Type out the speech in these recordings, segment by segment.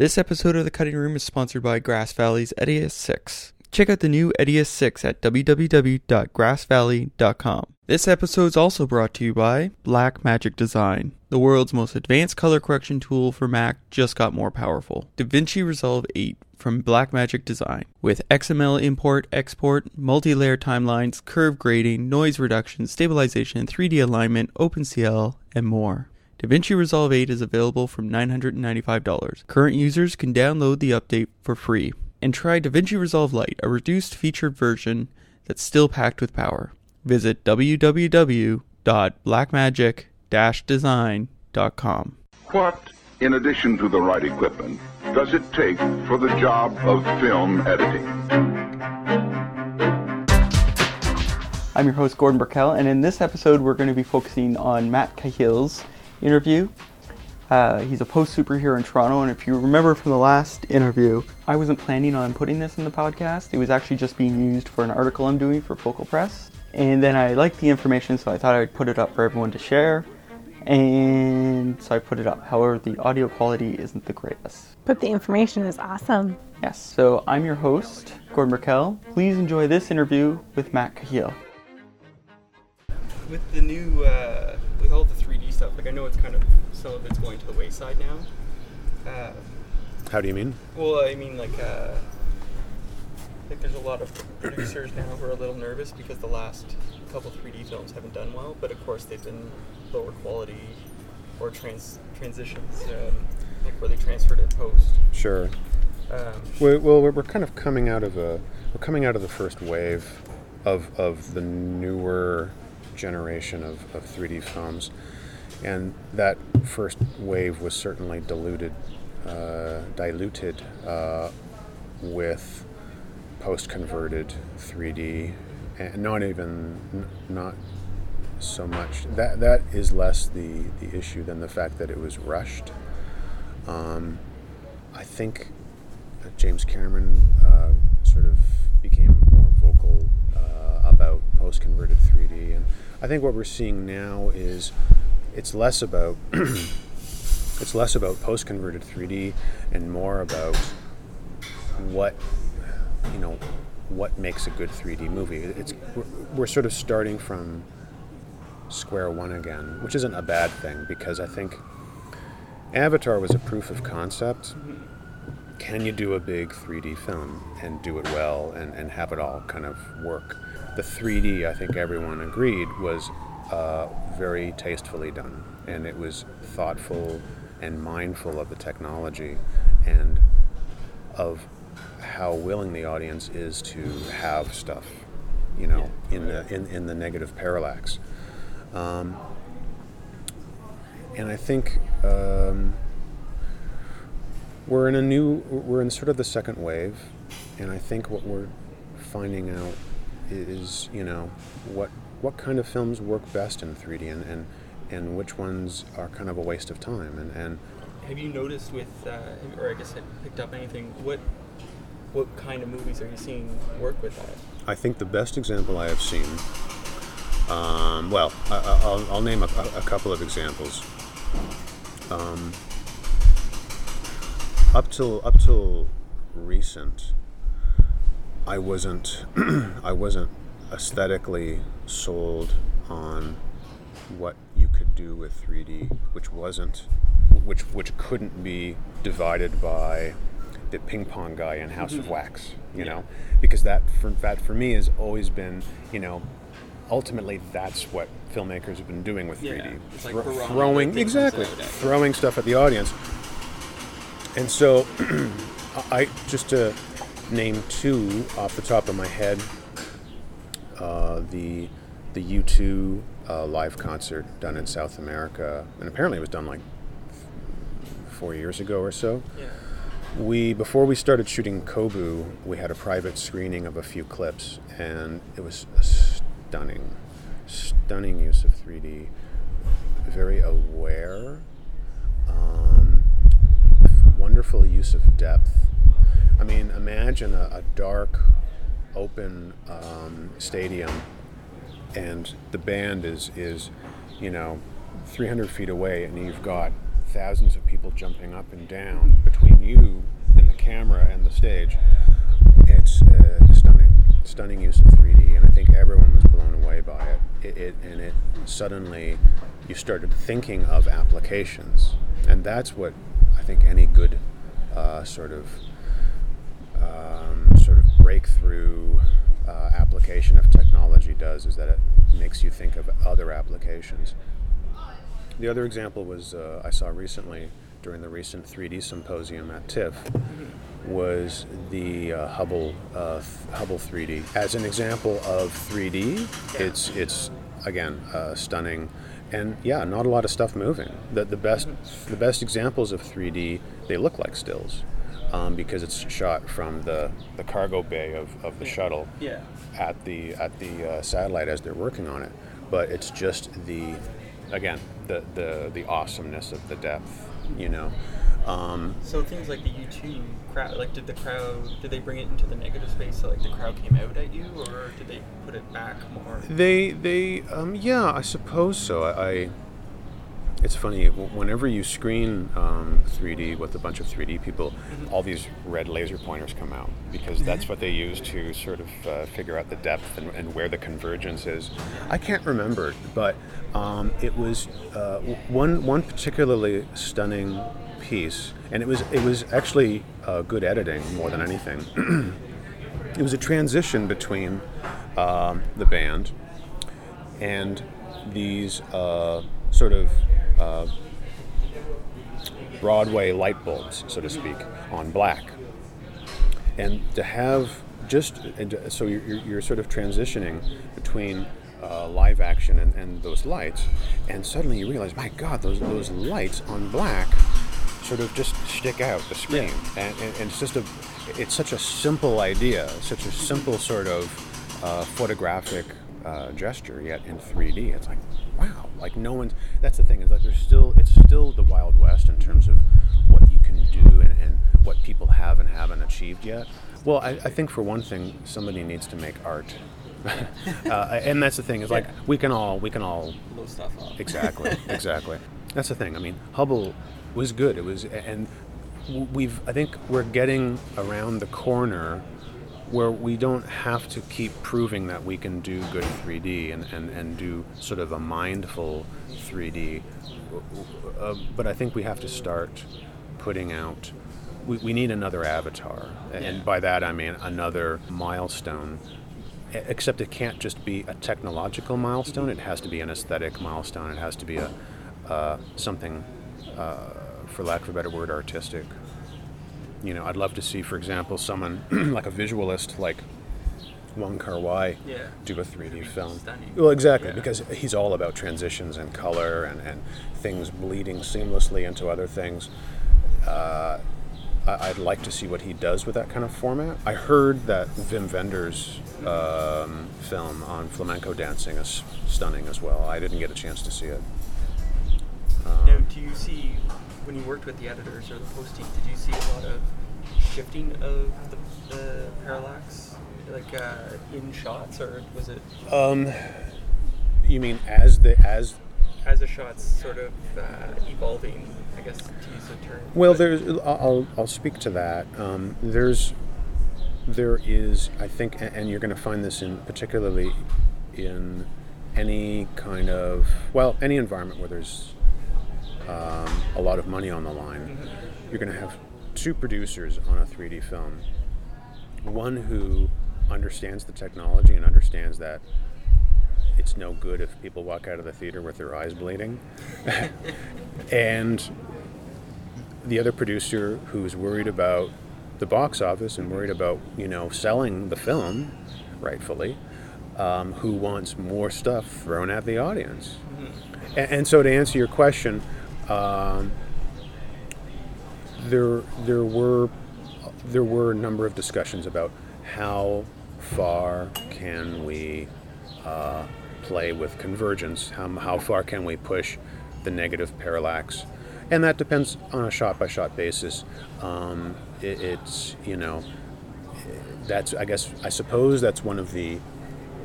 This episode of The Cutting Room is sponsored by Grass Valley's Edius 6. Check out the new Edius 6 at www.grassvalley.com. This episode is also brought to you by Blackmagic Design. The world's most advanced color correction tool for Mac just got more powerful. DaVinci Resolve 8 from Blackmagic Design. With XML import, export, multi-layer timelines, curve grading, noise reduction, stabilization, 3D alignment, OpenCL, and more. DaVinci Resolve 8 is available from $995. Current users can download the update for free. And try DaVinci Resolve Lite, a reduced featured version that's still packed with power. Visit www.blackmagic-design.com. What, in addition to the right equipment, does it take for the job of film editing? I'm your host, Gordon Burkell, and in this episode, we're going to be focusing on Matt Cahill's interview. Uh, he's a post superhero in Toronto, and if you remember from the last interview, I wasn't planning on putting this in the podcast. It was actually just being used for an article I'm doing for Focal Press. And then I liked the information, so I thought I'd put it up for everyone to share. And so I put it up. However, the audio quality isn't the greatest. But the information is awesome. Yes, so I'm your host, Gordon Burkell. Please enjoy this interview with Matt Cahill. With the new, uh, with all the 3D stuff, like I know it's kind of, some of it's going to the wayside now. Uh, How do you mean? well, I mean, like, uh, like there's a lot of producers now who are a little nervous because the last couple 3D films haven't done well, but of course they've been lower quality or trans transitions, um, like where they transferred it post. Sure. Um, Well, well, we're, we're kind of coming out of a we're coming out of the first wave of of the newer generation of, of 3D films, and that first wave was certainly diluted, uh, diluted uh, with post-converted 3D, and not even not so much that that is less the the issue than the fact that it was rushed. Um, I think James Cameron uh, sort of became more vocal uh, about post-converted 3D, and I think what we're seeing now is it's less about it's less about post-converted 3D and more about what you know what makes a good 3D movie. It's we're, we're sort of starting from square one again, which isn't a bad thing because I think Avatar was a proof of concept. Can you do a big 3D film and do it well and, and have it all kind of work? The 3D, I think everyone agreed, was uh, very tastefully done and it was thoughtful and mindful of the technology and of how willing the audience is to have stuff, you know, in the in, in the negative parallax. Um, and I think um, we're in a new, we're in sort of the second wave, and I think what we're finding out is, you know, what what kind of films work best in 3D, and and, and which ones are kind of a waste of time, and, and have you noticed with, uh, or I guess have picked up anything? What what kind of movies are you seeing work with that? I think the best example I have seen. Um, well, I, I- I'll, I'll name a, a couple of examples. Um, up till up till recent, I wasn't I wasn't aesthetically sold on what you could do with 3D, which wasn't which which couldn't be divided by the ping pong guy in House of Wax, you know, because that for that for me has always been, you know, ultimately that's what filmmakers have been doing with 3D, Yeah, it's like Thro- throwing exactly. throwing stuff at the audience. And so, I just to name two off the top of my head, uh, the the U2 uh, live concert done in South America, and apparently it was done like four years ago or so. Yeah. We before we started shooting Cobu, we had a private screening of a few clips, and it was a stunning, stunning use of 3D. Very aware, um, wonderful use of depth. I mean, imagine a, a dark, open um, stadium, and the band is is, you know, 300 feet away, and you've got thousands of people jumping up and down between you and the camera and the stage. It's uh, stunning, stunning use of 3D, and I think everyone was blown away by it. It, it and it suddenly you started thinking of applications, and that's what I think any good uh, sort of sort of breakthrough uh, application of technology does is that it makes you think of other applications. The other example was uh, I saw recently during the recent 3D symposium at TIFF was the uh, Hubble uh, Hubble 3D. As an example of 3D, it's it's again uh, stunning, and yeah, not a lot of stuff moving. The, the best the best examples of 3D they look like stills. Um, because it's shot from the, the cargo bay of, of the shuttle Yeah. at the at the uh, satellite as they're working on it. But it's just the again the the the awesomeness of the depth, you know. Um, So things like the U2 crowd, like did the crowd, did they bring it into the negative space so like the crowd came out at you, or did they put it back more? they they um, yeah, I suppose so. I, I it's funny whenever you screen um, 3D with a bunch of 3D people, all these red laser pointers come out because that's what they use to sort of uh, figure out the depth and, and where the convergence is. I can't remember, but um, it was uh, one one particularly stunning piece, and it was it was actually uh, good editing more than anything. it was a transition between um, the band and these uh, sort of uh, Broadway light bulbs, so to speak, on black. And to have just so you're, you're sort of transitioning between uh, live action and, and those lights, and suddenly you realize, my God, those those lights on black sort of just stick out the screen, and, and, and it's just a it's such a simple idea, such a simple sort of uh, photographic uh, gesture, yet in 3D, it's like wow, like no one's. That's the thing is like there's still it's still the Wild West in terms of what you can do and, and what people have and haven't achieved yet. Well, I, I think for one thing, somebody needs to make art. uh, and that's the thing is like we can all we can all Blow stuff up. Exactly, exactly. That's the thing. I mean, Hubble was good. It was, and we've. I think we're getting around the corner where we don't have to keep proving that we can do good 3D and, and, and do sort of a mindful 3D. Uh, but I think we have to start putting out. We, we need another avatar, and Yeah. by that I mean another milestone except it can't just be a technological milestone. It has to be an aesthetic milestone. It has to be a uh, something, uh, for lack of a better word, artistic. You know, I'd love to see, for example, someone like a visualist like Wong Kar Wai Yeah. do a 3D film. Stunning. Well, exactly, Yeah. because he's all about transitions and color and, and things bleeding seamlessly into other things. Uh, I- I'd like to see what he does with that kind of format. I heard that Wim Wenders' um, film on flamenco dancing is stunning as well. I didn't get a chance to see it. Now, Um, do you see when you worked with the editors or the posting? Did you see a lot of shifting of the, the parallax, like uh, in shots, or was it um, you mean as the as as the shots sort of uh, evolving? I guess to use the term. Well, there's. I'll I'll speak to that. Um, there's, there is. I think, and you're going to find this in particularly in any kind of well, any environment where there's um, a lot of money on the line. You're going to have two producers on a 3D film. One who understands the technology and understands that it's no good if people walk out of the theater with their eyes bleeding. and the other producer who's worried about the box office and worried about you know selling the film rightfully um, who wants more stuff thrown at the audience and, and so to answer your question um, there there were there were a number of discussions about how far can we uh, play with convergence? How, how far can we push the negative parallax? And that depends on a shot by shot basis. Um, it, it's you know that's i guess i suppose that's one of the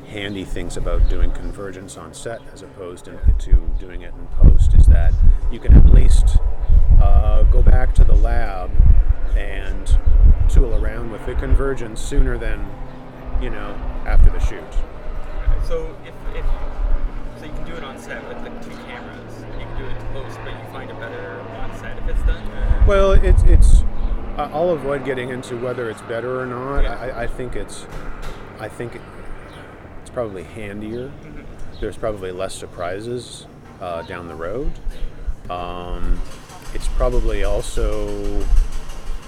handy things about doing convergence on set as opposed to, to doing it in post is that you can at least uh, go back to the lab and tool around with the convergence sooner than, you know, after the shoot. So if, if so, you can do it on set with like two cameras. You can do it in post, but you find it better on set if it's done. Well, it's it's. I'll avoid getting into whether it's better or not. Yeah. I, I think it's. I think probably handier. There's probably less surprises uh, down the road. Um, it's probably also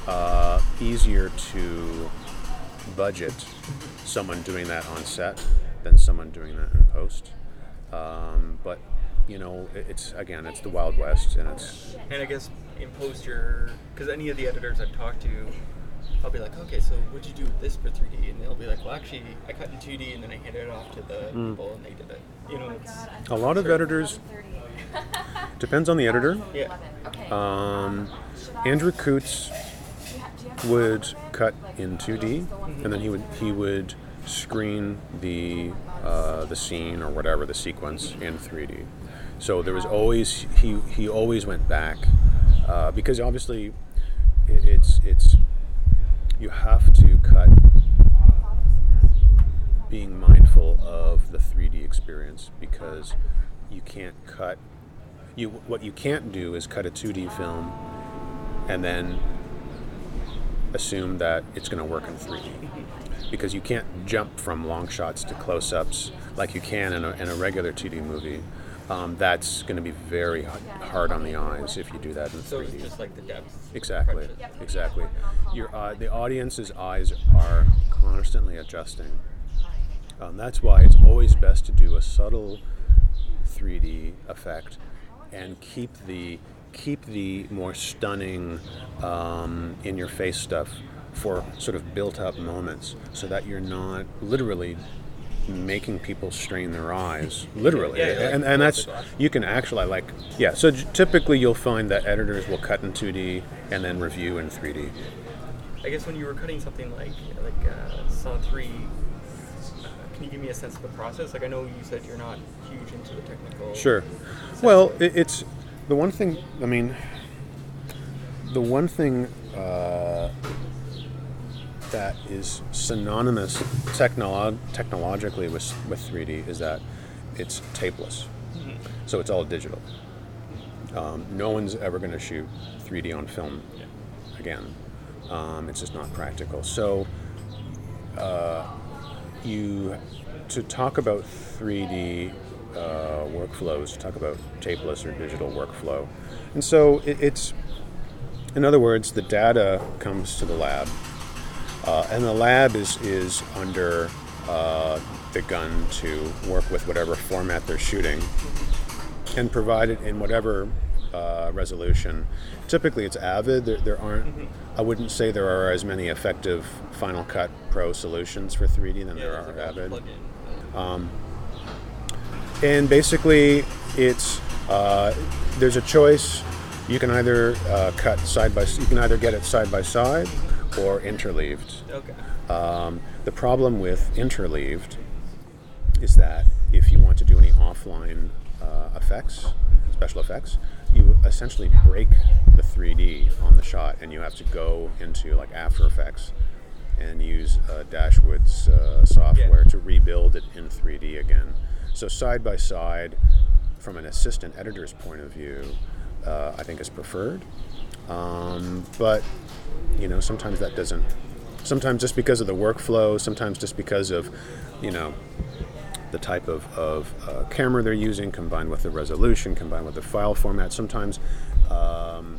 uh, easier to budget someone doing that on set than someone doing that in post. Um, but you know, it's again, it's the Wild West, and it's And I guess in post your, because any of the editors I've talked to, I'll be like, okay, so what'd you do with this for 3D? And they'll be like, well, actually, I cut in 2D and then I handed it off to the Hmm. people and they did it. You know, it's a lot of editors. Depends on the editor. yeah. Um, Andrew Coutts would cut in 2D, and then he would he would screen the uh, the scene or whatever the sequence in 3D. So there was always he he always went back uh, because obviously it, it's it's you have to cut being mindful of the 3D experience because you can't cut you what you can't do is cut a 2D film and then assume that it's going to work in 3D because you can't jump from long shots to close-ups like you can in a, in a regular 2D movie. Um, that's going to be very h- hard on the eyes if you do that in So it's 3D. just like the depth. Exactly, exactly. Your uh, the audience's eyes are constantly adjusting. Um, that's why it's always best to do a subtle 3D effect and keep the keep the more stunning um, in your face stuff for sort of built up moments so that you're not literally making people strain their eyes literally Yeah, yeah, and, and that's close the glass. you can actually like yeah so j- typically you'll find that editors will cut in 2d and then review in 3d I guess when you were cutting something like like uh, Saw Three, uh, can you give me a sense of the process? Like I know you said you're not huge into the technical. Sure. Well, it, it's the one thing. I mean, the one thing uh, that is synonymous technolo- technologically with with 3D is that it's tapeless. So it's all digital. Um, no one's ever going to shoot 3D on film again. Um, it's just not practical. So you to talk about 3D uh, workflows, to talk about tapeless or digital workflow, and so it, it's, in other words, the data comes to the lab, uh, and the lab is is under uh, the gun to work with whatever format they're shooting, and provide it in whatever uh, resolution. Typically, it's Avid. There, there aren't. I wouldn't say there are as many effective Final Cut Pro solutions for 3D than Yeah, there are Avid. plugin. And basically, it's uh, there's a choice. You can either uh, cut side by. You can either get it side by side or interleaved. Okay. Um, the problem with interleaved is that if you want to do any offline uh, effects, special effects, you essentially break the 3D on the shot, and you have to go into like After Effects and use uh, Dashwood's uh, software to rebuild it in 3D again. So side by side, from an assistant editor's point of view, uh, I think is preferred. Um, but you know, sometimes that doesn't. Sometimes just because of the workflow, sometimes just because of, you know, the type of, of uh, camera they're using, combined with the resolution, combined with the file format. Sometimes um,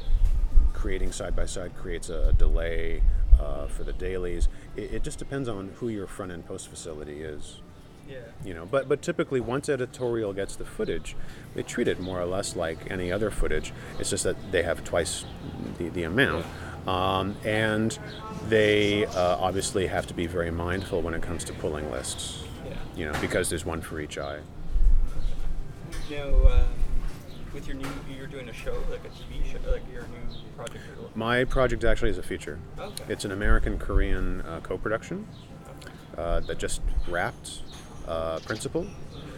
creating side by side creates a delay uh, for the dailies. It, it just depends on who your front end post facility is Yeah. you know but but typically once editorial gets the footage they treat it more or less like any other footage it's just that they have twice the, the amount um, and they uh, obviously have to be very mindful when it comes to pulling lists Yeah. you know because there's one for each eye Now, uh, with your new, you're doing a show, like a TV show, like your new project. My project actually is a feature Okay. it's an american korean uh, co-production uh, that just wrapped uh, principal.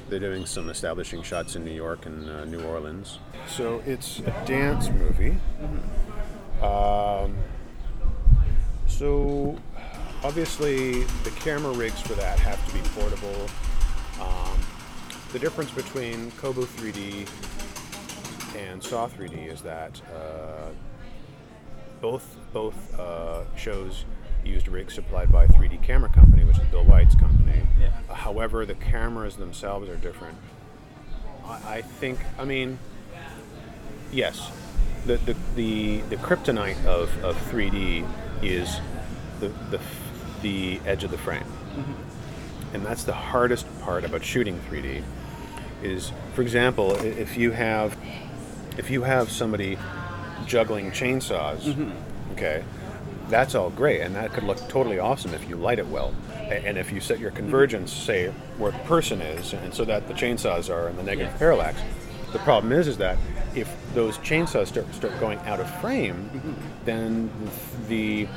They're doing some establishing shots in new york and uh, new orleans. So it's a dance movie. Um, so obviously, the camera rigs for that have to be portable. Um, the difference between Cobu 3D and Saw 3D is that uh, both both uh, shows used rigs supplied by 3D Camera Company, which is Bill White's company. Yeah. Uh, however, the cameras themselves are different. I, I think. I mean, yes, the the the, the kryptonite of, of 3D is the the the edge of the frame, and that's the hardest part about shooting 3D. Is, for example, if you have if you have somebody juggling chainsaws, okay, that's all great, and that could look totally awesome if you light it well, and if you set your convergence, say where the person is, and so that the chainsaws are in the negative parallax. The problem is, is that if those chainsaws start start going out of frame, then the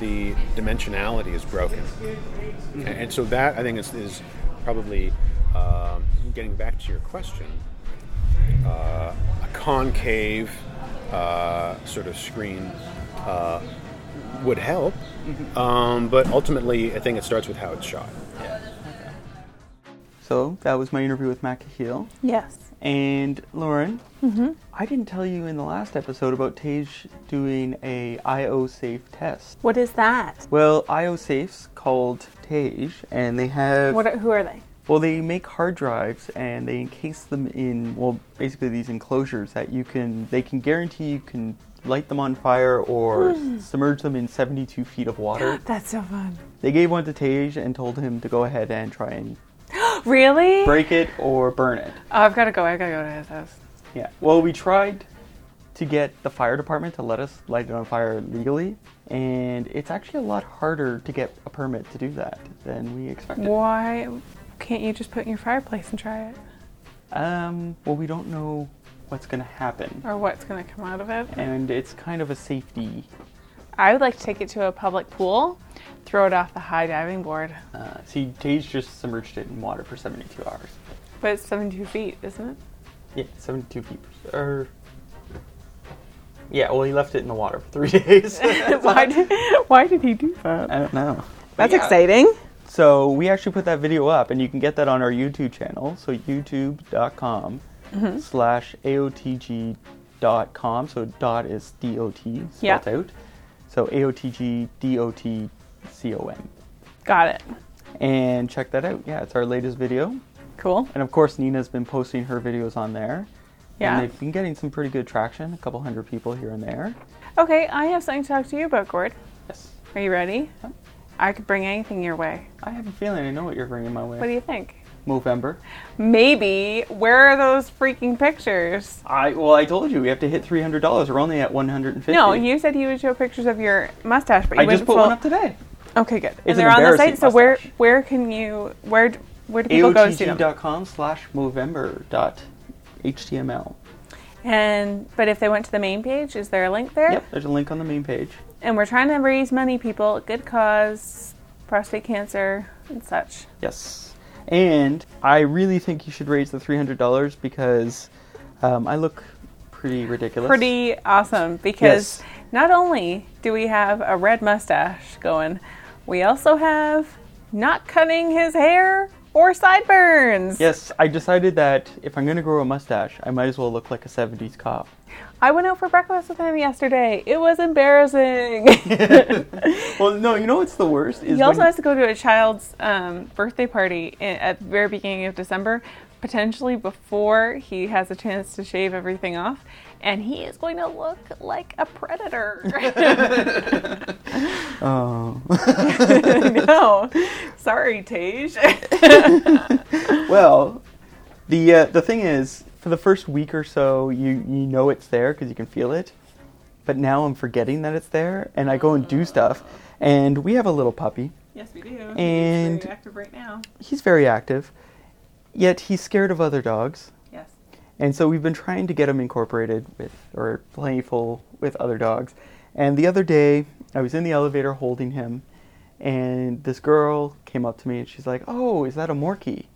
the dimensionality is broken, and, and so that I think is, is probably um, getting back to your question uh, a concave uh, sort of screen uh, would help. Um, but ultimately, I think it starts with how it's shot. Yeah. So that was my interview with Matt Cahill. Yes. And Lauren, mm-hmm. I didn't tell you in the last episode about Tage doing a IO safe test. What is that? Well, IO safes called Tage, and they have What? Are, who are they? well, they make hard drives and they encase them in well, basically these enclosures that you can they can guarantee you can light them on fire or submerge them in 72 feet of water. That's so fun. They gave one to Tage and told him to go ahead and try and Really? break it or burn it. Oh, I've got to go. I've got to go to his house. Yeah. Well, we tried to get the fire department to let us light it on fire legally, and it's actually a lot harder to get a permit to do that than we expected. Why can't you just put it in your fireplace and try it? Um, well, we don't know what's going to happen, Or what's going to come out of it? and it's kind of a safety. I would like to take it to a public pool, throw it off the high diving board. Uh, see, Tage just submerged it in water for 72 hours. But it's 72 feet, isn't it? Yeah, 72 feet. Or yeah, well, he left it in the water for three days. why, did, why did he do that? I don't know. That's Yeah. exciting. So we actually put that video up, and you can get that on our YouTube channel. So youtube.com Mm-hmm. slash aotg.com. So dot is D O T Yeah. spelled out. So aotg d o t c o m. Got it. And check that out. Yeah, it's our latest video. Cool. And of course, Nina's been posting her videos on there. Yeah. And they've been getting some pretty good traction. A couple hundred people here and there. Okay, I have something to talk to you about, Gord. Yes. Are you ready? I could bring anything your way. I have a feeling I know what you're bringing my way. What do you think? Movember. Maybe. Where are those freaking pictures? I well, I told you we have to hit three hundred dollars. We're only at one hundred and fifty. No, you said you would show pictures of your mustache, but you I just put full- one up today. Okay, good. It's and an they're on the site. So where mustache. where can you where where do people go to see them? AOTG.com slash Movember dot HTML. And but if they went to the main page, is there a link there? Yep, there's a link on the main page. And we're trying to raise money, people. Good cause, prostate cancer and such. Yes. And I really think you should raise the three hundred dollars because um, I look pretty ridiculous. Pretty awesome because Yes. not only do we have a red mustache going, we also have not cutting his hair or sideburns. Yes, I decided that if I'm gonna grow a mustache, I might as well look like a '70s cop. I went out for breakfast with him yesterday. It was embarrassing. Well, no, you know what's the worst is he also has to go to a child's um, birthday party at the very beginning of December, potentially before he has a chance to shave everything off. And he is going to look like a predator. Oh. no. Sorry, Tage. Well, the uh, the thing is, for the first week or so, you you know it's there because you can feel it. But now I'm forgetting that it's there, and I go and do stuff. And we have a little puppy. yes, we do. And- He's very active right now. He's very active, yet he's scared of other dogs. Yes. And so we've been trying to get him incorporated with or playful with other dogs. And the other day, I was in the elevator holding him, and this girl came up to me and she's like, "Oh, is that a Morkie?"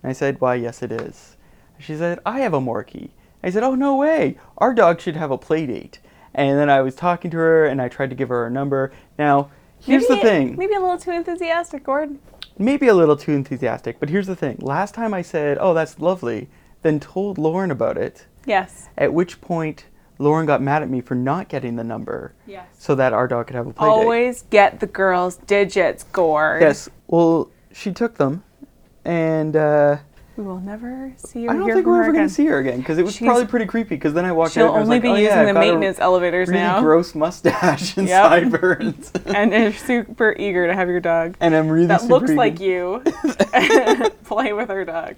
And I said, "Why, yes, it is." She said, "I have a Morkie." I said, "Oh, no way! Our dog should have a play date." And then I was talking to her, and I tried to give her a number. Now, Here's the thing. Maybe a little too enthusiastic, Gordon. maybe a little too enthusiastic, but here's the thing. Last time I said, "Oh, that's lovely," then told Lauren about it. Yes. At which point, Lauren got mad at me for not getting the number, Yes. so that our dog could have a play date. Always get the girls' digits, Gord. Yes. Well, she took them, and uh, We will never see or I don't think we're ever going to see her again because it was She's- probably pretty creepy. Because then I walked She'll out was only like, be "Oh, using yeah, the maintenance elevators really now. gross mustache and Yep. sideburns, and is super eager to have your dog and I'm really that looks eager- like you play with her dog.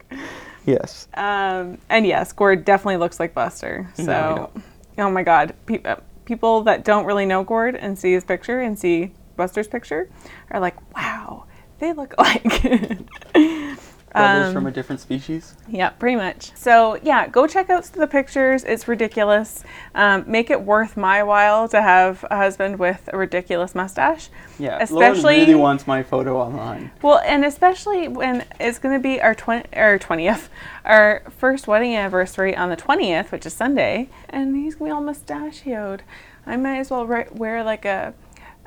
Yes. Um, and yes, Gord definitely looks like Buster. So, No, oh my God, Pe- uh, people that don't really know Gord and see his picture and see Buster's picture are like, wow, they look like. Brothers Um, from a different species. Yeah, pretty much. So yeah, go check out the pictures. It's ridiculous. Um, make it worth my while to have a husband with a ridiculous mustache. Yeah. especially- Lauren really wants my photo online. Well, and especially when it's going to be our twenty or twentieth, our first wedding anniversary on the twentieth, which is Sunday, and he's gonna be all mustachioed. I might as well ri- wear like a,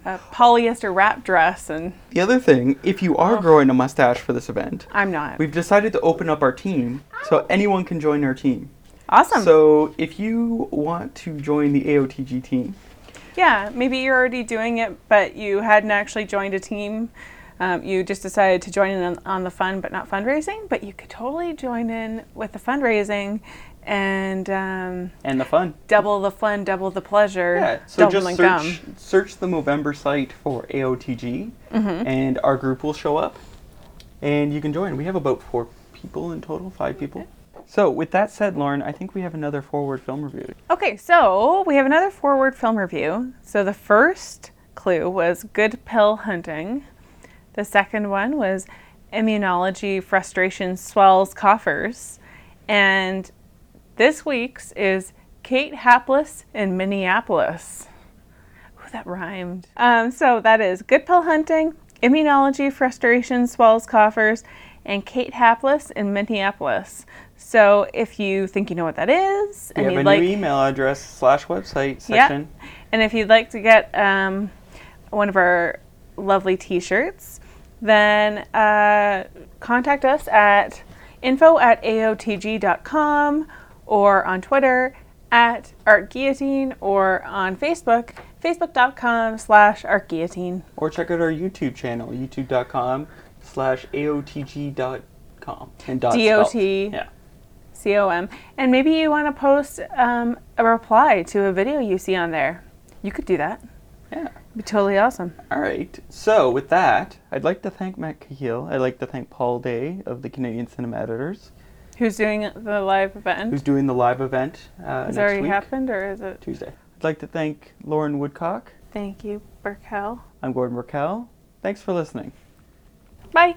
a polyester wrap dress, and The other thing, if you are growing a mustache for this event, I'm not. we've decided to open up our team so anyone can join our team. awesome. So if you want to join the AOTG team, Yeah, maybe you're already doing it, but you hadn't actually joined a team. Um, you just decided to join in on, on the fun, but not fundraising. But you could totally join in with the fundraising and um, and the fun. double the fun, double the pleasure, Yeah, so just search search the Movember site for AOTG, Mm-hmm. and our group will show up, and you can join. We have about four people in total, five people. So with that said, Lauren, I think we have another forward film review. Okay, so we have another forward film review. So the first clue was good pill hunting. The second one was immunology frustration swells coffers. And this week's is Kate Hapless in Minneapolis. Ooh, that rhymed. Um, so that is good pill hunting, immunology frustration swells coffers, and Kate Hapless in Minneapolis. So if you think you know what that is, We and have a like new email address slash website section. yeah. And if you'd like to get um, one of our lovely t shirts, then uh, contact us at info at aotg.com or on Twitter at Art Guillotine or on Facebook, facebook.com slash Art Guillotine. Or check out our YouTube channel, youtube.com slash AOTG.com. And dot DOT. Yeah. C-O-M. And maybe you want to post um, a reply to a video you see on there. You could do that. Yeah. It'd be totally awesome. All right. So with that, I'd like to thank Matt Cahill. I'd like to thank Paul Day of the Canadian Cinema Editors, Who's doing the live event? who's doing the live event uh, Has already week, happened or is it? Tuesday. I'd like to thank Lauren Woodcock. Thank you, Burkell. I'm Gordon Burkell. Thanks for listening. Bye.